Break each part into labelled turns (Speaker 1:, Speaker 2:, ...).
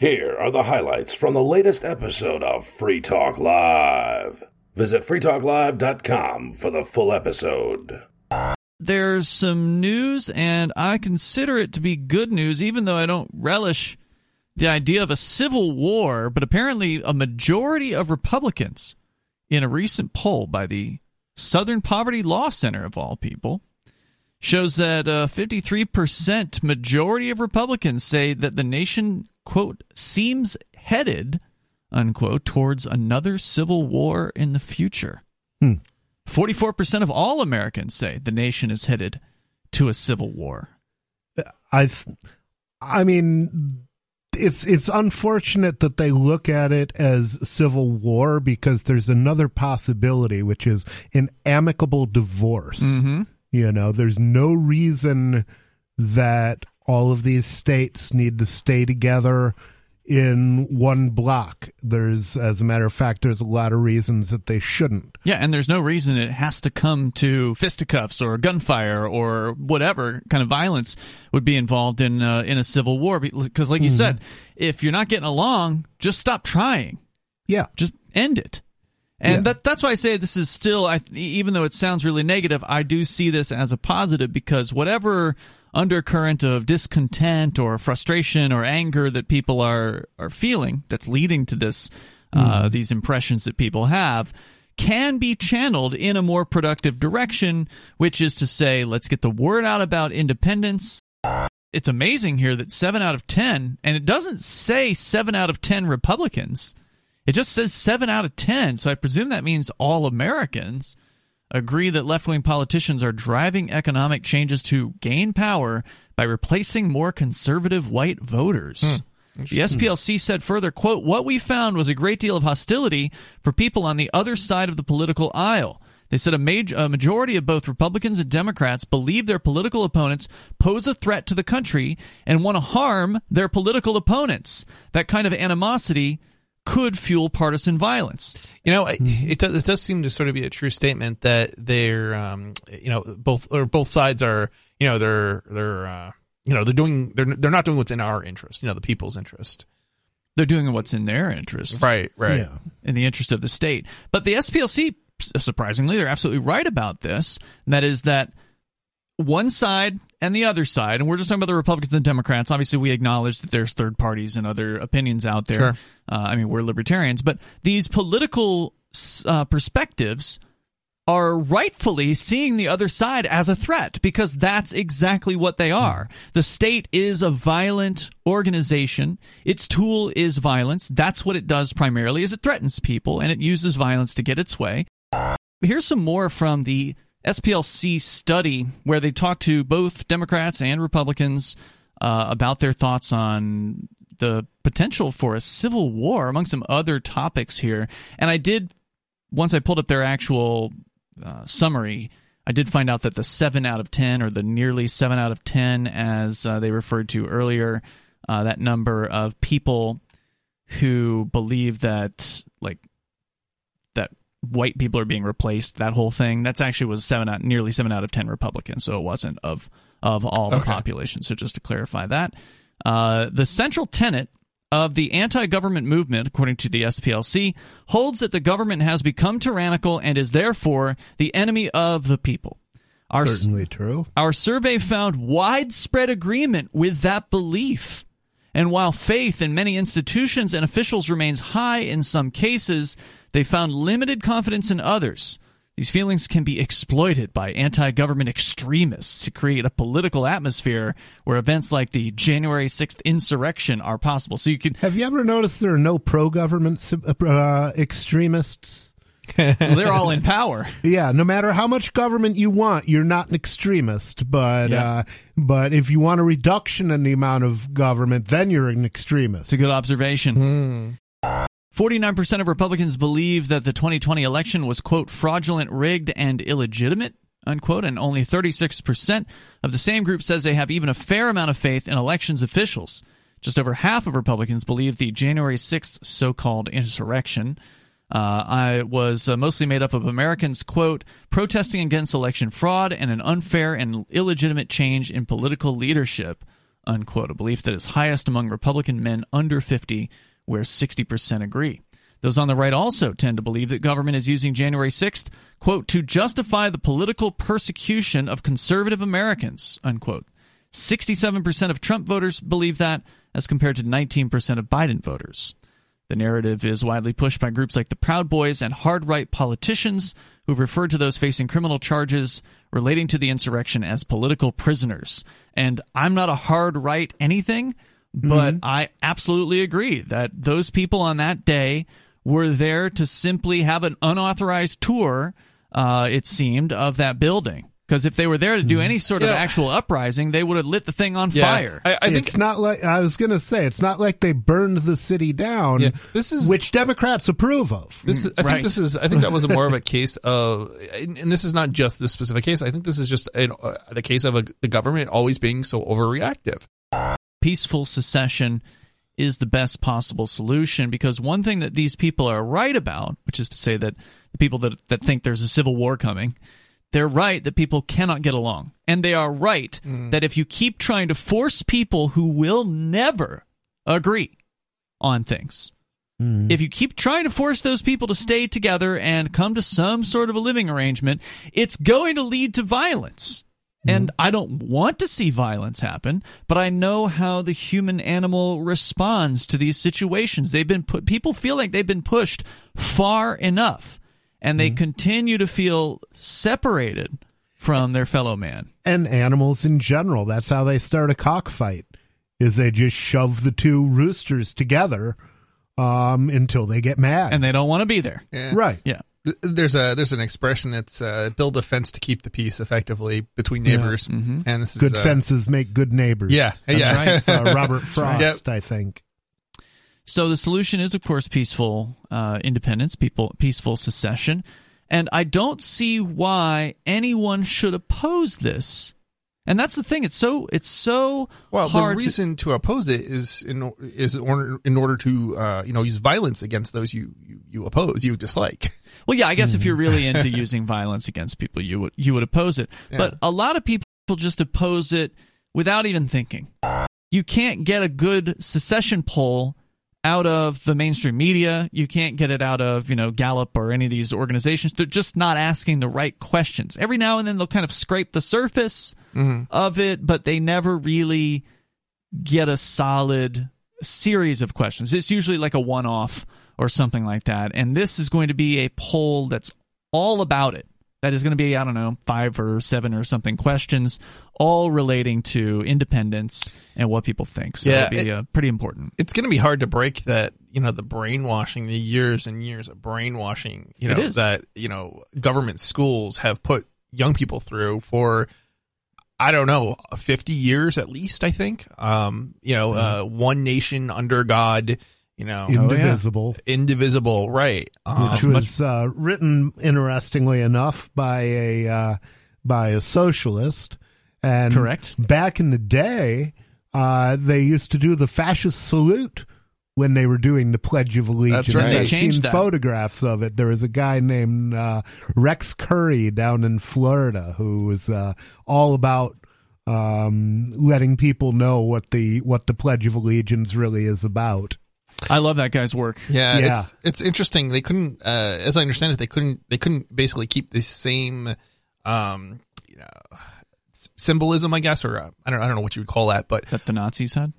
Speaker 1: Here are the highlights from the latest episode of Free Talk Live. Visit freetalklive.com for the full episode.
Speaker 2: There's some news, and I consider it to be good news, even though I don't relish the idea of a civil war. But apparently, a majority of Republicans in a recent poll by the Southern Poverty Law Center, of all people, shows that uh, 53% majority of Republicans say that the nation, quote, seems headed, unquote, towards another civil war in the future.
Speaker 3: Hmm.
Speaker 2: 44% of all Americans say the nation is headed to a civil war.
Speaker 3: I, th- I mean, it's it's unfortunate that they look at it as civil war because there's another possibility, which is an amicable divorce.
Speaker 2: Mm-hmm.
Speaker 3: You know, there's no reason that all of these states need to stay together in one block. There's, as a matter of fact, there's a lot of reasons that they shouldn't.
Speaker 2: Yeah, and there's no reason it has to come to fisticuffs or gunfire or whatever kind of violence would be involved in uh, in a civil war. Because, like you mm-hmm. said, if you're not getting along, just stop trying.
Speaker 3: Yeah,
Speaker 2: just end it. And yeah. that, that's why I say this is still, I, even though it sounds really negative, I do see this as a positive because whatever undercurrent of discontent or frustration or anger that people are are feeling that's leading to this uh, mm. these impressions that people have can be channeled in a more productive direction, which is to say, let's get the word out about independence. It's amazing here that seven out of ten, and it doesn't say seven out of ten Republicans. It just says seven out of ten. So I presume that means all Americans agree that left wing politicians are driving economic changes to gain power by replacing more conservative white voters. Hmm. The SPLC said further, quote, What we found was a great deal of hostility for people on the other side of the political aisle. They said a, major, a majority of both Republicans and Democrats believe their political opponents pose a threat to the country and want to harm their political opponents. That kind of animosity could fuel partisan violence.
Speaker 4: You know, it does, it does seem to sort of be a true statement that they're, um, you know, both or both sides are, you know, they're they're, uh, you know, they're doing they're they're not doing what's in our interest, you know, the people's interest.
Speaker 2: They're doing what's in their interest,
Speaker 4: right? Right.
Speaker 2: Yeah. In the interest of the state, but the SPLC, surprisingly, they're absolutely right about this. And that is that one side and the other side, and we're just talking about the Republicans and Democrats. Obviously, we acknowledge that there's third parties and other opinions out there.
Speaker 4: Sure.
Speaker 2: Uh, I mean, we're libertarians, but these political uh, perspectives are rightfully seeing the other side as a threat because that's exactly what they are. The state is a violent organization. Its tool is violence. That's what it does primarily is it threatens people and it uses violence to get its way. Here's some more from the SPLC study where they talked to both Democrats and Republicans uh, about their thoughts on the potential for a civil war, among some other topics here. And I did, once I pulled up their actual uh, summary, I did find out that the 7 out of 10, or the nearly 7 out of 10, as uh, they referred to earlier, uh, that number of people who believe that, like, white people are being replaced. That whole thing. That's actually was seven out, nearly seven out of ten Republicans. So it wasn't of of all the okay. population. So just to clarify that, uh, the central tenet of the anti-government movement, according to the SPLC, holds that the government has become tyrannical and is therefore the enemy of the people.
Speaker 3: Our, Certainly true.
Speaker 2: Our survey found widespread agreement with that belief. And while faith in many institutions and officials remains high in some cases, they found limited confidence in others. These feelings can be exploited by anti government extremists to create a political atmosphere where events like the January 6th insurrection are possible. So you can.
Speaker 3: Have you ever noticed there are no pro government uh, extremists?
Speaker 2: Well, they're all in power.
Speaker 3: Yeah, no matter how much government you want, you're not an extremist. But yeah. uh, but if you want a reduction in the amount of government, then you're an extremist.
Speaker 2: It's a good observation.
Speaker 3: Hmm.
Speaker 2: 49% of Republicans believe that the 2020 election was, quote, fraudulent, rigged, and illegitimate, unquote, and only 36% of the same group says they have even a fair amount of faith in elections officials. Just over half of Republicans believe the January 6th so called insurrection uh, I was uh, mostly made up of Americans, quote, protesting against election fraud and an unfair and illegitimate change in political leadership, unquote, a belief that is highest among Republican men under 50, where 60% agree. Those on the right also tend to believe that government is using January 6th, quote, to justify the political persecution of conservative Americans, unquote. 67% of Trump voters believe that, as compared to 19% of Biden voters. The narrative is widely pushed by groups like the Proud Boys and hard right politicians who've referred to those facing criminal charges relating to the insurrection as political prisoners. And I'm not a hard right anything, but mm-hmm. I absolutely agree that those people on that day were there to simply have an unauthorized tour, uh, it seemed, of that building. Because if they were there to do mm-hmm. any sort of actual uprising, they would have lit the thing on yeah, fire.
Speaker 3: I, I think it's not like I was going to say. It's not like they burned the city down. Yeah, this is which Democrats approve of.
Speaker 4: This is, I right. think this is. I think that was more of a case of, and this is not just this specific case. I think this is just a, uh, the case of a, the government always being so overreactive.
Speaker 2: Peaceful secession is the best possible solution because one thing that these people are right about, which is to say that the people that that think there's a civil war coming they're right that people cannot get along. And they are right mm. that if you keep trying to force people who will never agree on things, mm. if you keep trying to force those people to stay together and come to some sort of a living arrangement, it's going to lead to violence. Mm. And I don't want to see violence happen, but I know how the human animal responds to these situations. They've been put, people feel like they've been pushed far enough and they mm-hmm. continue to feel separated from their fellow man.
Speaker 3: And animals in general. That's how they start a cockfight. Is they just shove the two roosters together um, until they get mad,
Speaker 2: and they don't want to be there.
Speaker 3: Yeah. Right?
Speaker 2: Yeah.
Speaker 4: There's a there's an expression that's uh, build a fence to keep the peace effectively between neighbors, yeah. mm-hmm. and this is
Speaker 3: good uh, fences make good neighbors.
Speaker 4: Yeah,
Speaker 3: that's
Speaker 4: yeah.
Speaker 3: Right. uh, Robert Frost, yep. I think.
Speaker 2: So the solution is, of course, peaceful uh, independence, people, peaceful secession, and I don't see why anyone should oppose this. And that's the thing; it's so it's so
Speaker 4: well. the reason to, to, oppose it is in is in order, in order to uh, you know use violence against those you, you, you oppose, you dislike.
Speaker 2: Well, yeah, I guess if you're really into using violence against people, you would you would oppose it. Yeah. But a lot of people just oppose it without even thinking. You can't get a good secession poll out of the mainstream media. You can't get it out of, you know, Gallup or any of these organizations. They're just not asking the right questions. Every now and then they'll kind of scrape the surface mm-hmm. of it, but they never really get a solid series of questions. It's usually like a one off or something like that. And this is going to be a poll that's all about it that is going to be i don't know five or seven or something questions all relating to independence and what people think so yeah, it'll be it, uh, pretty important
Speaker 4: it's going to be hard to break that you know the brainwashing the years and years of brainwashing you know that you know government schools have put young people through for I don't know, 50 years at least, I think. Um, you know, mm-hmm. uh, one nation under God, you know,
Speaker 3: indivisible,
Speaker 4: oh, yeah. indivisible, right?
Speaker 3: Uh, Which was much- uh, written interestingly enough by a uh, by a socialist, and
Speaker 2: correct.
Speaker 3: Back in the day, uh, they used to do the fascist salute when they were doing the Pledge of Allegiance.
Speaker 2: That's right.
Speaker 3: I've
Speaker 2: seen
Speaker 3: that. photographs of it. There was a guy named uh, Rex Curry down in Florida who was uh, all about um, letting people know what the what the Pledge of Allegiance really is about.
Speaker 2: I love that guy's work.
Speaker 4: Yeah, yeah. it's it's interesting. They couldn't, uh, as I understand it, they couldn't they couldn't basically keep the same, um, you know, symbolism, I guess, or uh, I don't I don't know what you would call that, but
Speaker 2: that the Nazis had.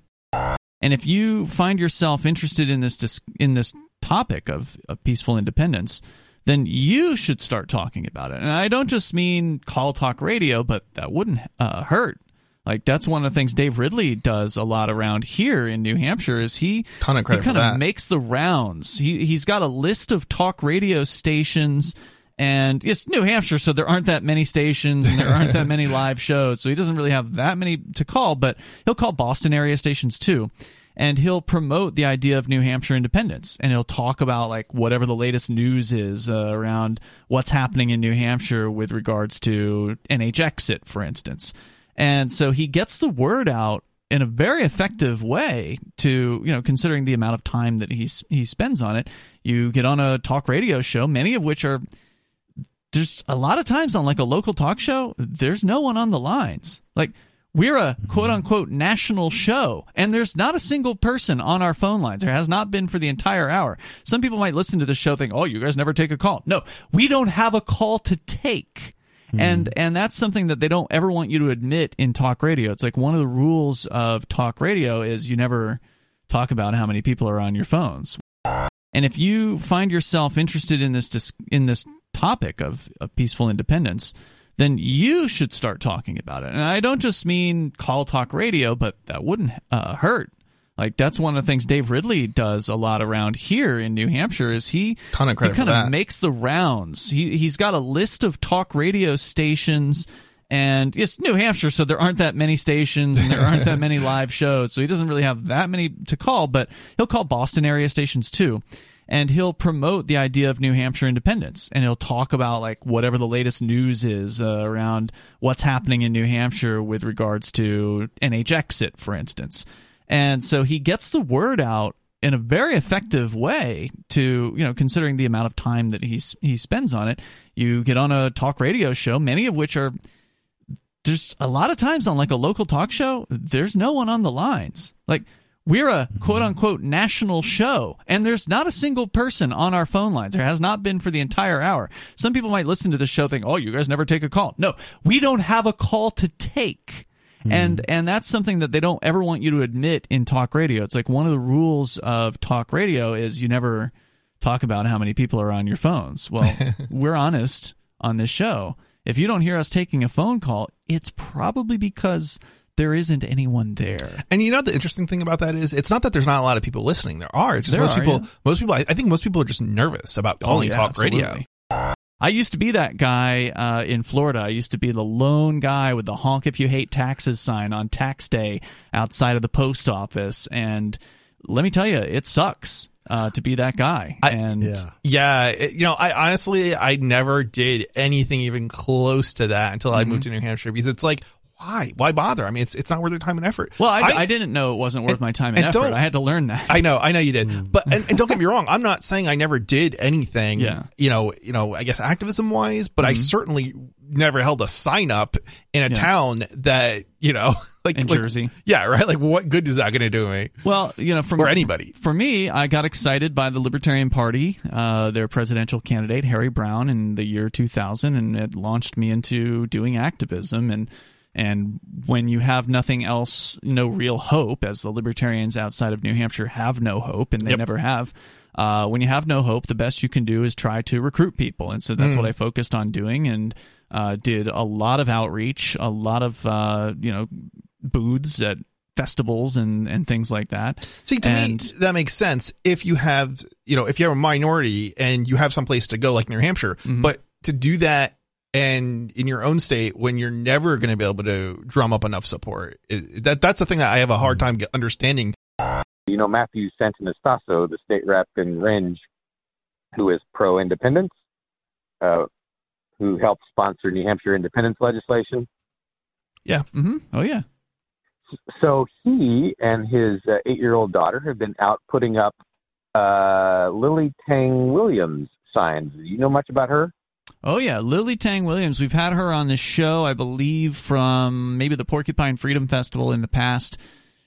Speaker 2: And if you find yourself interested in this dis- in this topic of, of peaceful independence, then you should start talking about it. And I don't just mean call talk radio, but that wouldn't uh, hurt. Like that's one of the things Dave Ridley does a lot around here in New Hampshire is he
Speaker 4: ton of credit
Speaker 2: he kind
Speaker 4: of
Speaker 2: makes the rounds. He he's got a list of talk radio stations and it's New Hampshire, so there aren't that many stations and there aren't that many live shows, so he doesn't really have that many to call. But he'll call Boston area stations too, and he'll promote the idea of New Hampshire independence, and he'll talk about like whatever the latest news is uh, around what's happening in New Hampshire with regards to NHexit, for instance. And so he gets the word out in a very effective way to, you know, considering the amount of time that he he spends on it. You get on a talk radio show, many of which are there's a lot of times on like a local talk show, there's no one on the lines. Like We're a mm-hmm. quote unquote national show, and there's not a single person on our phone lines. There has not been for the entire hour. Some people might listen to the show think, "Oh, you guys never take a call." No, we don't have a call to take. And and that's something that they don't ever want you to admit in talk radio. It's like one of the rules of talk radio is you never talk about how many people are on your phones. And if you find yourself interested in this dis- in this topic of, of peaceful independence, then you should start talking about it. And I don't just mean call talk radio, but that wouldn't uh, hurt. Like that's one of the things Dave Ridley does a lot around here in New Hampshire is he
Speaker 4: Ton of credit
Speaker 2: he kind of makes the rounds. He he's got a list of talk radio stations and it's New Hampshire so there aren't that many stations and there aren't that many live shows. So he doesn't really have that many to call, but he'll call Boston area stations too. And he'll promote the idea of New Hampshire independence, and he'll talk about like whatever the latest news is uh, around what's happening in New Hampshire with regards to NH exit, for instance. And so he gets the word out in a very effective way to, you know, considering the amount of time that he he spends on it. You get on a talk radio show, many of which are there's a lot of times on like a local talk show, there's no one on the lines. Like we're a quote unquote national show, and there's not a single person on our phone lines. There has not been for the entire hour. Some people might listen to the show think, "Oh, you guys never take a call." No, we don't have a call to take. Hmm. And and that's something that they don't ever want you to admit in talk radio. It's like one of the rules of talk radio is you never talk about how many people are on your phones. Well, we're honest on this show. If you don't hear us taking a phone call, it's probably because there isn't anyone there.
Speaker 4: And you know the interesting thing about that is it's not that there's not a lot of people listening. There are. It's just
Speaker 2: There
Speaker 4: most
Speaker 2: are,
Speaker 4: people.
Speaker 2: yeah.
Speaker 4: Most people. I, think most people are just nervous about calling
Speaker 2: Oh, yeah,
Speaker 4: talk radio.
Speaker 2: Absolutely. I used to be that guy uh, in Florida. I used to be the lone guy with the honk if you hate taxes sign on tax day outside of the post office. And let me tell you, it sucks uh, to be that guy.
Speaker 4: I-
Speaker 2: and
Speaker 3: Yeah.
Speaker 4: Yeah, it- you know, I honestly I never did anything even close to that until I moved to New Hampshire because it's like why why bother? I mean, it's it's not worth your time and effort.
Speaker 2: well, I, I, didn't know it wasn't worth my time and,
Speaker 4: and
Speaker 2: effort. I had to learn that.
Speaker 4: I know, I know you did, but and, and don't get me wrong, I'm not saying I never did anything.
Speaker 2: Yeah. Mm-hmm.
Speaker 4: you know, you know, I guess activism wise, but I certainly never held a sign up in a
Speaker 2: Yeah.
Speaker 4: town that you know, like
Speaker 2: In
Speaker 4: like-
Speaker 2: Jersey.
Speaker 4: Yeah, right. Like, what good is that going to do me
Speaker 2: Well, you know, from
Speaker 4: or anybody?
Speaker 2: For me, I got excited by the Libertarian Party, uh, their presidential candidate Harry Browne in the year 2000, and it launched me into doing activism. And and when you have nothing else, no real hope, as the Libertarians outside of New Hampshire have no hope, and they
Speaker 4: Yep.
Speaker 2: never have. Uh, when you have no hope, the best you can do is try to recruit people, and so that's what I focused on doing, and uh, did a lot of outreach, a lot of uh, you know booths at festivals and and things like that.
Speaker 4: See, to
Speaker 2: And-
Speaker 4: me, that makes sense if you have, you know, if you have a minority and you have some place to go like New Hampshire,
Speaker 2: Mm-hmm.
Speaker 4: but to do that and in your own state when you're never going to be able to drum up enough support, it, that that's the thing that I have a hard time understanding.
Speaker 5: you know, Matthew Santonastaso, the state rep in Rindge, who is pro independence, uh, who helped sponsor New Hampshire independence legislation.
Speaker 2: Yeah hmm Oh yeah.
Speaker 5: So he and his uh, eight year old daughter have been out putting up uh, Lily Tang Williams signs. Do you know much about her?
Speaker 2: Oh yeah, Lily Tang Williams. We've had her on the show, I believe, from maybe the Porcupine Freedom Festival in the past.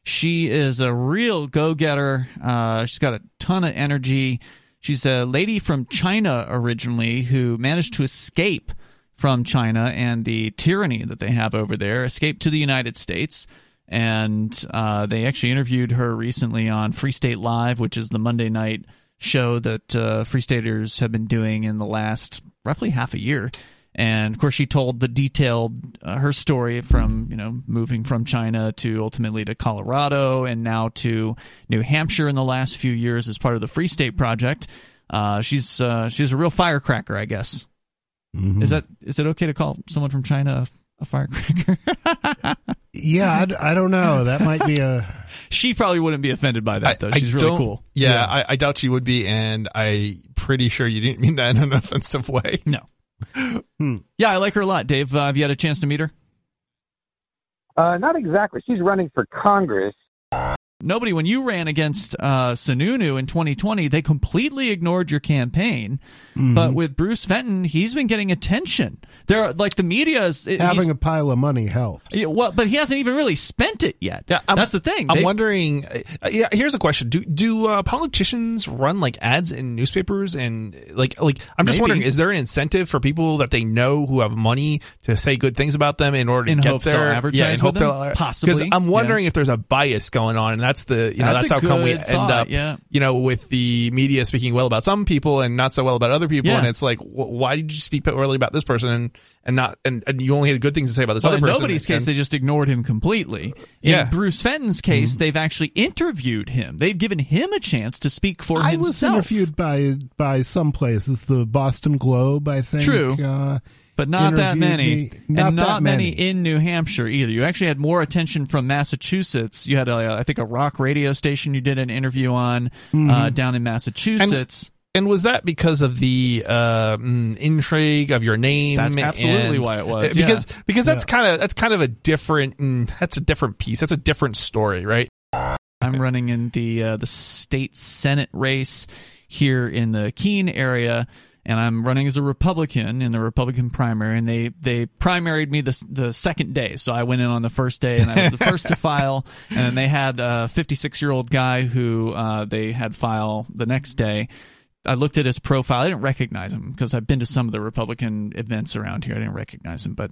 Speaker 2: She is a real go-getter. Uh, she's got a ton of energy. She's a lady from China originally who managed to escape from China and the tyranny that they have over there, escaped to the United States. And uh, they actually interviewed her recently on Free State Live, which is the Monday night show that uh, Free Staters have been doing in the last roughly half a year. And of course, she told the detailed uh, her story from you know moving from China to ultimately to Colorado and now to New Hampshire in the last few years as part of the Free State Project. Uh, she's uh, she's a real firecracker, I guess.
Speaker 3: Mhm.
Speaker 2: Is that is it okay to call someone from China a, a firecracker?
Speaker 3: Yeah, I don't know. That might be a.
Speaker 2: she probably wouldn't be offended by that though.
Speaker 4: I- I
Speaker 2: She's really cool.
Speaker 4: Yeah,
Speaker 3: Yeah.
Speaker 4: I, I doubt she would be, and I'm pretty sure you didn't mean that in an offensive way.
Speaker 2: No.
Speaker 3: Hmm.
Speaker 2: Yeah, I like her a lot. Dave, uh, have you had a chance to meet her?
Speaker 5: Uh, not exactly. She's running for Congress.
Speaker 2: Nobody. When you ran against uh, Sununu in 2020, they completely ignored your campaign.
Speaker 3: Mm-hmm.
Speaker 2: But with Bruce Fenton, he's been getting attention. There, are, like the media is it-
Speaker 3: Having a pile of money helps.
Speaker 2: yeah, well, but he hasn't even really spent it yet.
Speaker 4: Yeah, I'm-
Speaker 2: that's the thing.
Speaker 4: I'm
Speaker 2: They-
Speaker 4: wondering. Uh, yeah, here's a question: Do do uh, politicians run like ads in newspapers and like like? I'm just
Speaker 2: Maybe.
Speaker 4: wondering: is there an incentive for people that they know who have money to say good things about them in order to
Speaker 2: In
Speaker 4: get
Speaker 2: hopes they'll
Speaker 4: yeah, in hope
Speaker 2: them?
Speaker 4: they'll
Speaker 2: Possibly,
Speaker 4: Because I'm wondering if there's a bias going on, and that's the you know
Speaker 2: That's
Speaker 4: that's, how come we
Speaker 2: good
Speaker 4: end up
Speaker 2: yeah.
Speaker 4: you know with the media speaking well about some people and not so well about other people,
Speaker 2: Yeah.
Speaker 4: and it's like, wh- why did you speak poorly about this person and and not and, and you only had good things to say about this
Speaker 2: Well,
Speaker 4: other
Speaker 2: in
Speaker 4: person?
Speaker 2: nobody's case,
Speaker 4: and-
Speaker 2: they just ignored him completely. In
Speaker 4: Yeah.
Speaker 2: Bruce Fenton's case, they've actually interviewed him. They've given him a chance to speak for
Speaker 3: I
Speaker 2: himself.
Speaker 3: I was interviewed by by some places, the Boston Globe, I think.
Speaker 2: True.
Speaker 3: Uh,
Speaker 2: but not that many,
Speaker 3: me. Not
Speaker 2: and not many.
Speaker 3: many.
Speaker 2: in New Hampshire either. You actually had more attention from Massachusetts. You had, a, I think, a rock radio station you did an interview on
Speaker 3: Mm-hmm.
Speaker 2: uh, down in Massachusetts.
Speaker 4: And was that because of the uh, mm, intrigue of your name?
Speaker 2: That's absolutely
Speaker 4: and-
Speaker 2: why it was,
Speaker 4: Because because that's kind of that's kind of a different mm, that's a different piece. That's a different story, right?
Speaker 2: I'm running in the uh, the state senate race here in the Keene area, and I'm running as a Republican in the Republican primary. And they they primaried me the the second day, so I went in on the first day, and I was the first to file. And they had a 56 year old guy who uh, they had file the next day. I looked at his profile. I didn't recognize him because I've been to some of the Republican events around here. I didn't recognize him, but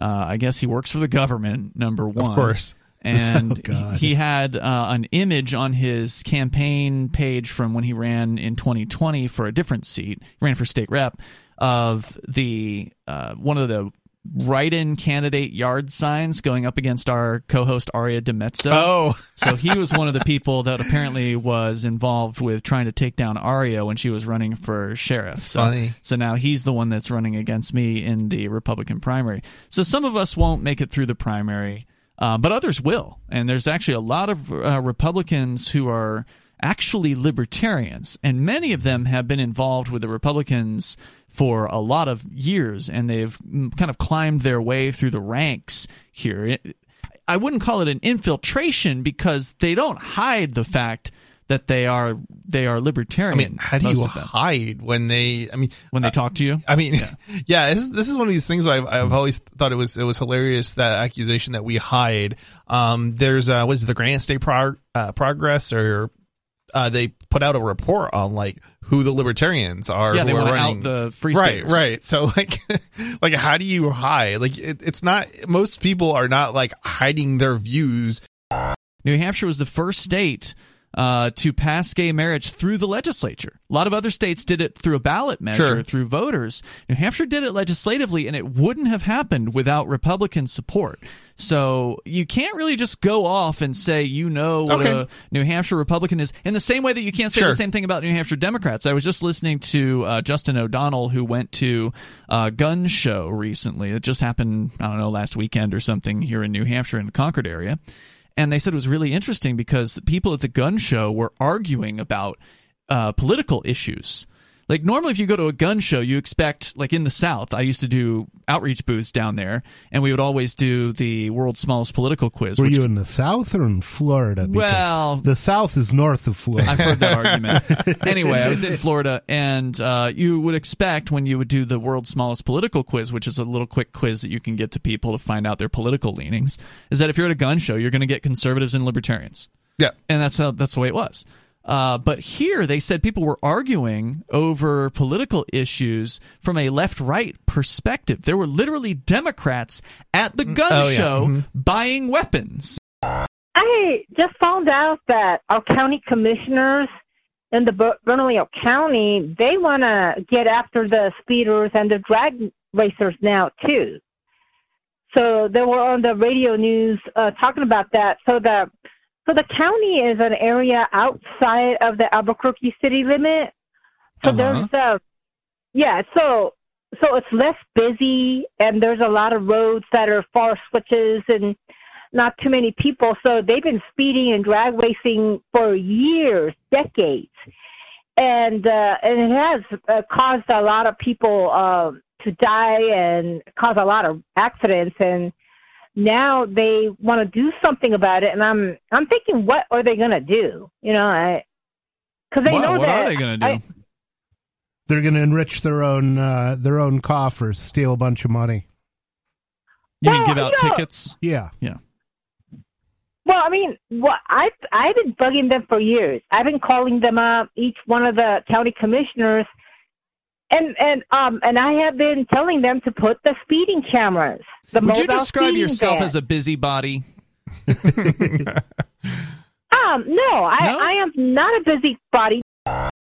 Speaker 2: uh, I guess he works for the government. Number one,
Speaker 4: course.
Speaker 2: And
Speaker 3: Oh,
Speaker 2: he had uh, an image on his campaign page from when he ran in 2020 for a different seat. He ran for state rep of the uh, one of the write-in candidate yard signs going up against our co-host Aria DiMezzo.
Speaker 4: Oh,
Speaker 2: So he was one of the people that apparently was involved with trying to take down Aria when she was running for sheriff. So,
Speaker 4: funny.
Speaker 2: so now he's the one that's running against me in the Republican primary. So some of us won't make it through the primary, uh, but others will. And there's actually a lot of uh, Republicans who are actually libertarians, and many of them have been involved with the Republicans for a lot of years, and they've mm, kind of climbed their way through the ranks here. It, I wouldn't call it an infiltration because they don't hide the fact that they are they are libertarian.
Speaker 4: I mean, how do you hide when they? I mean,
Speaker 2: when they talk to you?
Speaker 4: I mean, yeah, this, is- this is one of these things where I've, I've always thought it was it was hilarious that accusation that we hide. Um, there's uh, what is it, the Granite State prog- uh, Progress or uh, they put out a report on like who the libertarians are.
Speaker 2: Yeah, they want out the free
Speaker 4: right,
Speaker 2: staters.
Speaker 4: right. So like, like how do you hide? Like it, it's not most people are not like hiding their views.
Speaker 2: New Hampshire was the first state uh, to pass gay marriage through the legislature. A lot of other states did it through a ballot measure,
Speaker 4: Sure.
Speaker 2: through voters. New Hampshire did it legislatively, and it wouldn't have happened without Republican support. So you can't really just go off and say you know what
Speaker 4: Okay.
Speaker 2: a New Hampshire Republican is in the same way that you can't say
Speaker 4: Sure.
Speaker 2: the same thing about New Hampshire Democrats. I was just listening to uh, Justin O'Donnell, who went to a gun show recently. It just happened, I don't know, last weekend or something here in New Hampshire in the Concord area and they said it was really interesting because the people at the gun show were arguing about uh, political issues. Like normally, if you go to a gun show, you expect like in the South. I used to do outreach booths down there, and we would always do the world's smallest political quiz.
Speaker 3: Were
Speaker 2: which
Speaker 3: you in the South or in Florida? Because
Speaker 2: Well-
Speaker 3: the South is north of Florida.
Speaker 2: I've heard that argument. anyway, I was in Florida, and uh, you would expect when you would do the world's smallest political quiz, which is a little quick quiz that you can get to people to find out their political leanings, is that if you're at a gun show, you're going to get conservatives and libertarians.
Speaker 4: Yeah.
Speaker 2: and that's how that's the way it was. Uh, but here they said people were arguing over political issues from a left-right perspective. There were literally Democrats at the gun
Speaker 4: Oh, yeah.
Speaker 2: show
Speaker 4: Mhm.
Speaker 2: buying weapons.
Speaker 6: I just found out that our county commissioners in the Ber- Bernalillo County, they want to get after the speeders and the drag racers now too. So they were on the radio news uh, talking about that. So the so the county is an area outside of the Albuquerque city limit. So
Speaker 2: Uh-huh.
Speaker 6: there's uh yeah, so so it's less busy and there's a lot of roads that are far switches and not too many people. So they've been speeding and drag racing for years, decades, and uh, and it has uh, caused a lot of people uh, to die and caused a lot of accidents. And now they want to do something about it, and I'm I'm thinking, what are they going to do? You know, I because they
Speaker 2: Wow,
Speaker 6: know
Speaker 2: what
Speaker 6: that
Speaker 2: are they going to do?
Speaker 6: I-
Speaker 3: They're going to enrich their own uh, their own coffers, steal a bunch of money.
Speaker 2: you mean give out
Speaker 6: no.
Speaker 2: tickets?
Speaker 3: Yeah. Yeah.
Speaker 6: Well, I mean, what I've I've been bugging them for years. I've been calling them up, each one of the county commissioners, and and um and I have been telling them to put the speeding cameras. The
Speaker 2: Would you describe yourself
Speaker 6: ban.
Speaker 2: as a busybody?
Speaker 6: Um, no, I
Speaker 2: No?
Speaker 6: I am not a busybody.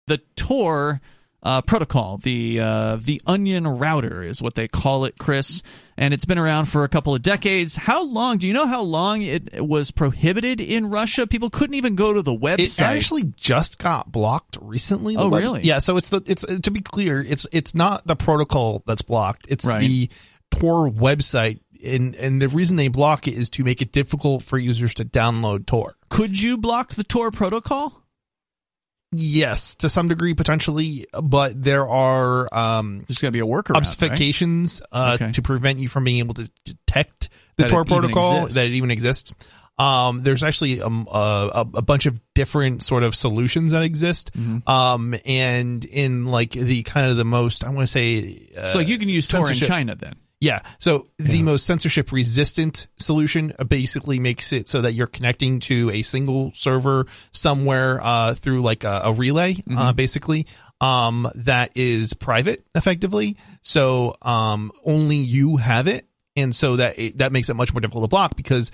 Speaker 2: the Tor uh, protocol, the uh, the Onion router is what they call it, Chris, and it's been around for a couple of decades. How long? Do you know how long it was prohibited in Russia? People couldn't even go to the website.
Speaker 4: It actually just got blocked recently. the
Speaker 2: Oh,
Speaker 4: web-
Speaker 2: really?
Speaker 4: Yeah. So it's the it's to be clear, it's it's not the protocol that's blocked. It's
Speaker 2: Right.
Speaker 4: the Tor website, and and the reason they block it is to make it difficult for users to download Tor.
Speaker 2: Could you block the Tor protocol?
Speaker 4: Yes, to some degree potentially, but there are um,
Speaker 2: there's going to be a workaround. right?
Speaker 4: obfuscations uh,
Speaker 2: Okay.
Speaker 4: to prevent you from being able to detect the
Speaker 2: That
Speaker 4: Tor protocol that it even exists. Um, there's actually um, uh, a, a bunch of different sort of solutions that exist.
Speaker 2: Mm-hmm.
Speaker 4: Um, and in like the kind of the most, I want to say, uh,
Speaker 2: So you can use Tor in China then.
Speaker 4: Yeah. So the most censorship resistant solution uh, basically makes it so that you're connecting to a single server somewhere uh, through like a, a relay, uh, basically. Um, that is private effectively. So um, only you have it. And so that it, that makes it much more difficult to block because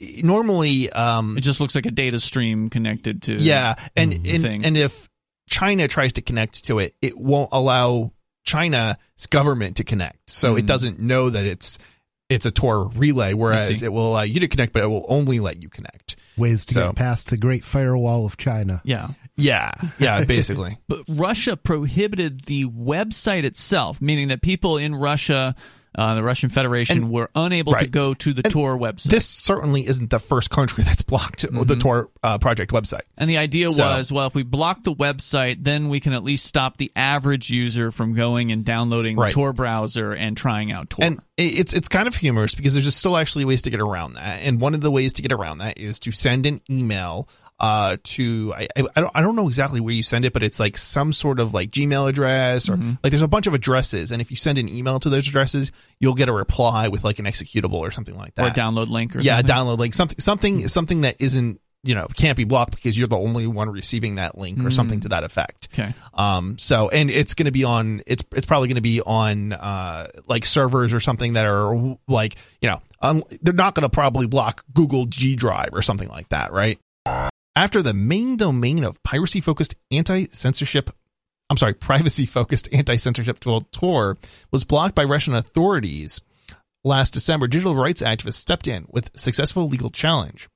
Speaker 4: normally um,
Speaker 2: It just looks like a data stream connected to
Speaker 4: yeah, and and, and if China tries to connect to it, it won't allow China's government to connect. So it
Speaker 2: Mhm.
Speaker 4: doesn't know that it's it's a Tor relay, whereas it will allow you to connect, but it will only let you connect.
Speaker 3: Ways to
Speaker 4: So-
Speaker 3: get past the Great Firewall of China.
Speaker 2: yeah.
Speaker 4: Yeah, yeah, basically.
Speaker 2: But Russia prohibited the website itself, meaning that people in Russia, uh, the Russian Federation,
Speaker 4: And-
Speaker 2: were unable to go to the
Speaker 4: And
Speaker 2: Tor website.
Speaker 4: this certainly isn't the first country that's blocked the Tor uh, project website.
Speaker 2: and the idea
Speaker 4: So-
Speaker 2: was, well, if we block the website, then we can at least stop the average user from going and downloading
Speaker 4: Right.
Speaker 2: the Tor browser and trying out Tor.
Speaker 4: And it's it's kind of humorous because there's just still actually ways to get around that. And one of the ways to get around that is to send an email uh, to I, I don't I don't know exactly where you send it, but it's like some sort of like Gmail address or like there's a bunch of addresses, and if you send an email to those addresses, you'll get a reply with like an executable or something like that, or
Speaker 2: download link or
Speaker 4: yeah,
Speaker 2: something.
Speaker 4: download link something something something that isn't you know can't be blocked because you're the only one receiving that link or something to that effect.
Speaker 2: Okay.
Speaker 4: Um, so, and it's going to be on, it's, it's probably going to be on, uh, like servers or something that are like, you know, um, they're not going to probably block Google G Drive or something like that, right? After the main domain of piracy focused anti censorship, I'm sorry, privacy focused anti censorship tool Tor was blocked by Russian authorities last December, digital rights activists stepped in with successful legal challenge.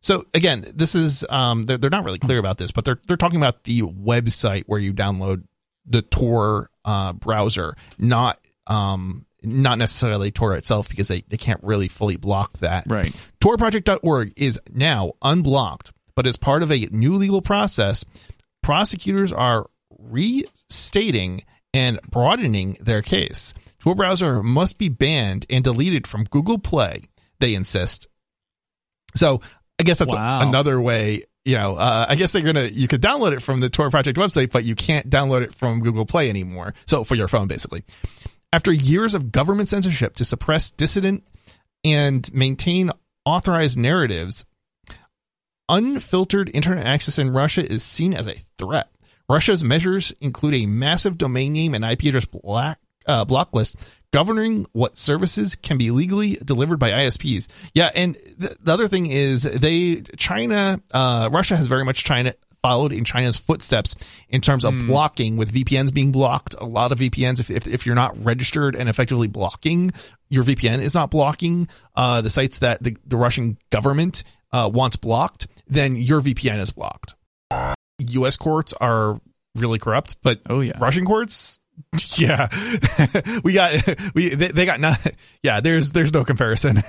Speaker 4: So again, this is um, they're, they're not really clear about this, but they're they're talking about the website where you download the Tor uh, browser, not um, not necessarily Tor itself, because they, they can't really fully block that.
Speaker 2: Right.
Speaker 4: TorProject.org is now unblocked, but as part of a new legal process, prosecutors are restating and broadening their case. Tor browser must be banned and deleted from Google Play, they insist. So I guess that's
Speaker 2: Wow.
Speaker 4: another way. You know, uh, I guess they're gonna. You could download it from the Tor Project website, but you can't download it from Google Play anymore. So for your phone, basically. After years of government censorship to suppress dissident and maintain authorized narratives, unfiltered internet access in Russia is seen as a threat. Russia's measures include a massive domain name and IP address black, uh, block list governing what services can be legally delivered by ISPs. Yeah, and th- the other thing is they China, uh, Russia has very much China followed in China's footsteps in terms of blocking with VPNs being blocked. A lot of VPNs, if, if, if you're not registered and effectively blocking, your VPN is not blocking uh, the sites that the, the Russian government uh, wants blocked, then your VPN is blocked. U.S. courts are really corrupt, but
Speaker 2: Oh, yeah.
Speaker 4: Russian courts, yeah, we got we they, they got not. Yeah, there's there's no comparison.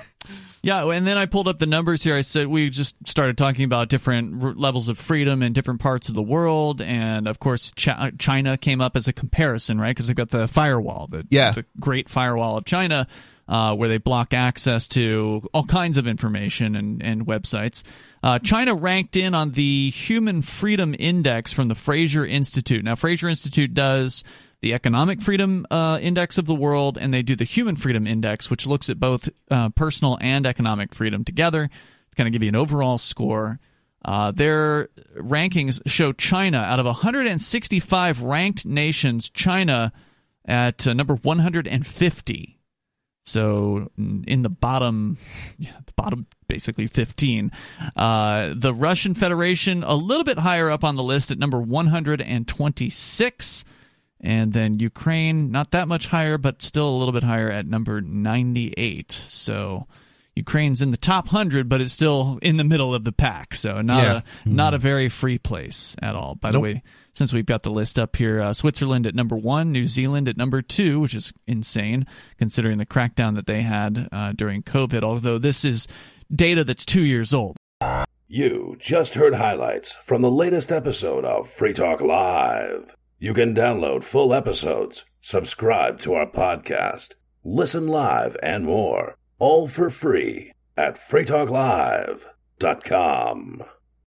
Speaker 2: Yeah, and then I pulled up the numbers here. I said we just started talking about different r- levels of freedom in different parts of the world, and of course, Chi- China came up as a comparison, right? Because they've got the firewall, the,
Speaker 4: Yeah.
Speaker 2: the Great Firewall of China. Uh, where they block access to all kinds of information and, and websites. Uh, China ranked in on the Human Freedom Index from the Fraser Institute. Now, Fraser Institute does the Economic Freedom uh, Index of the world, and they do the Human Freedom Index, which looks at both uh, personal and economic freedom together to kind of give you an overall score. Uh, their rankings show China out of 165 ranked nations, China at uh, number 150. So in the bottom, yeah, the bottom basically 15. Uh, the Russian Federation a little bit higher up on the list at number 126. And then Ukraine, not that much higher, but still a little bit higher at number 98. So Ukraine's in the top 100, but it's still in the middle of the pack. So not
Speaker 4: Yeah.
Speaker 2: a not a very free place at all. By the way, since we've got the list up here, uh, Switzerland at number one, New Zealand at number two, which is insane considering the crackdown that they had uh, during COVID. Although this is data that's two years old.
Speaker 1: You just heard highlights from the latest episode of Free Talk Live. You can download full episodes, subscribe to our podcast, listen live, and more, all for free at freetalklive.com.